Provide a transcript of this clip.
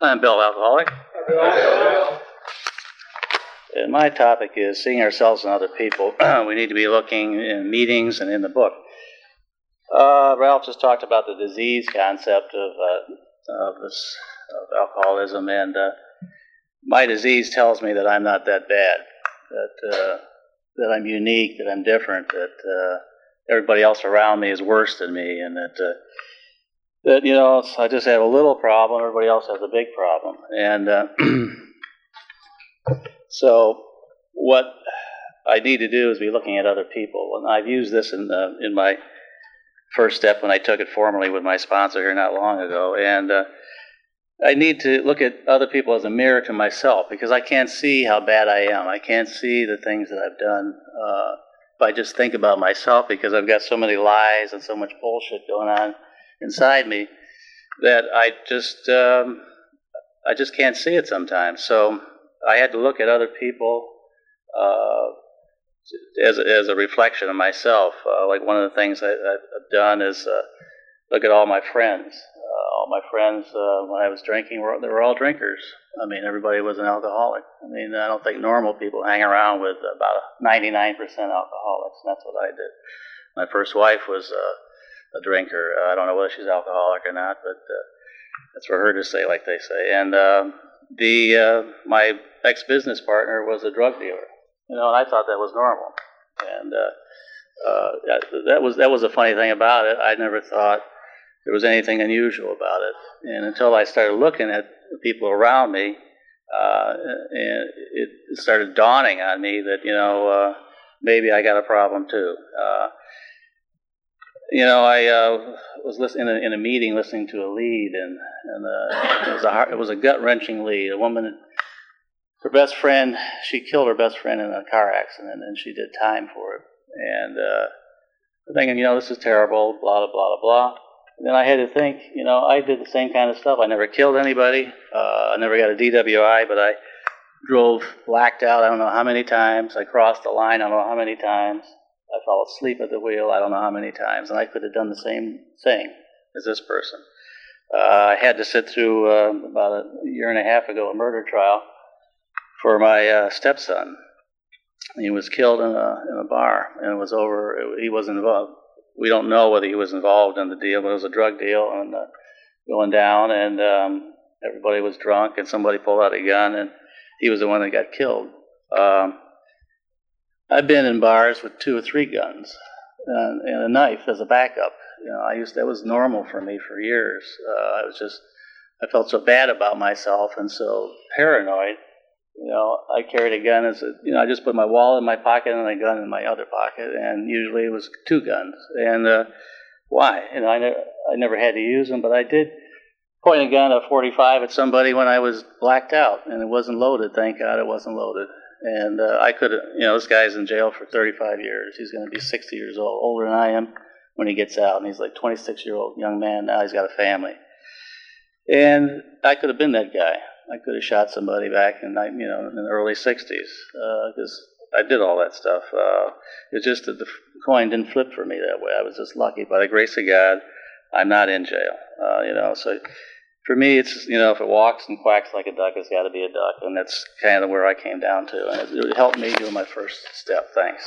I'm Bill Alcoholic. And my topic is seeing ourselves and other people. we need to be looking in meetings and in the book. Uh, Ralph just talked about the disease concept of, uh, of, this, of alcoholism, and uh, my disease tells me that I'm not that bad, that uh, that I'm unique, that I'm different, that uh, everybody else around me is worse than me, and that uh, that you know I just have a little problem, everybody else has a big problem, and uh, so what I need to do is be looking at other people, and I've used this in uh, in my first step when I took it formally with my sponsor here not long ago, and. Uh, I need to look at other people as a mirror to myself because I can't see how bad I am. I can't see the things that I've done uh, if I just think about myself because I've got so many lies and so much bullshit going on inside me that I just um, I just can't see it sometimes. So I had to look at other people uh, as as a reflection of myself. Uh, like one of the things I, have done is uh, look at all my friends all my friends uh, when I was drinking were they were all drinkers. I mean, everybody was an alcoholic. I mean, I don't think normal people hang around with about 99% alcoholics. And that's what I did. My first wife was uh, a drinker. Uh, I don't know whether she's alcoholic or not, but uh, that's for her to say, like they say. And uh, the uh, my ex business partner was a drug dealer. You know, and I thought that was normal. And uh, uh, that, that was that was a funny thing about it. I never thought there was anything unusual about it. And until I started looking at the people around me, uh, and it started dawning on me that you know uh, maybe I got a problem too. Uh, you know, I uh, was listening in a, in a, meeting, listening to a lead, and, and uh, it was a heart, it was a gut wrenching lead. A woman, her best friend, she killed her best friend in a car accident, and she did time for it. And uh, thinking, you know, this is terrible, blah blah blah blah And then I had to think, you know, I did the same kind of stuff. I never killed anybody. Uh, I never got a DWI, but I drove blacked out. I don't know how many times. I crossed the line. I don't know how many times. I fell asleep at the wheel. I don't know how many times. And I could have done the same thing as this person. Uh, I had to sit through uh, about a year and a half ago a murder trial for my uh, stepson. He was killed in a in a bar, and it was over. It, he wasn't involved we don't know whether he was involved in the deal, but it was a drug deal and uh, going down, and um, everybody was drunk, and somebody pulled out a gun, and he was the one that got killed. Um, I've been in bars with two or three guns and, and a knife as a backup. You know, I used that was normal for me for years. Uh, I was just I felt so bad about myself and so paranoid you know, I carried a gun as a, you know, I just put my wallet in my pocket and a gun in my other pocket, and usually it was two guns. And uh, why? You know, I never, I never had to use them, but I did point a gun at 45 at somebody when I was blacked out, and it wasn't loaded. Thank God it wasn't loaded. And uh, I could, you know, this guy's in jail for 35 years. He's going to be 60 years old, older than I am when he gets out, and he's like 26 year old young man now. He's got a family, and I could have been that guy. I could have shot somebody back in you know in the early '60s because uh, I did all that stuff. Uh, it's just that the coin didn't flip for me that way. I was just lucky. By the grace of God, I'm not in jail. Uh, you know, so for me, it's you know if it walks and quacks like a duck, it's got to be a duck, and that's kind of where I came down to, and it, it helped me do my first step. Thanks.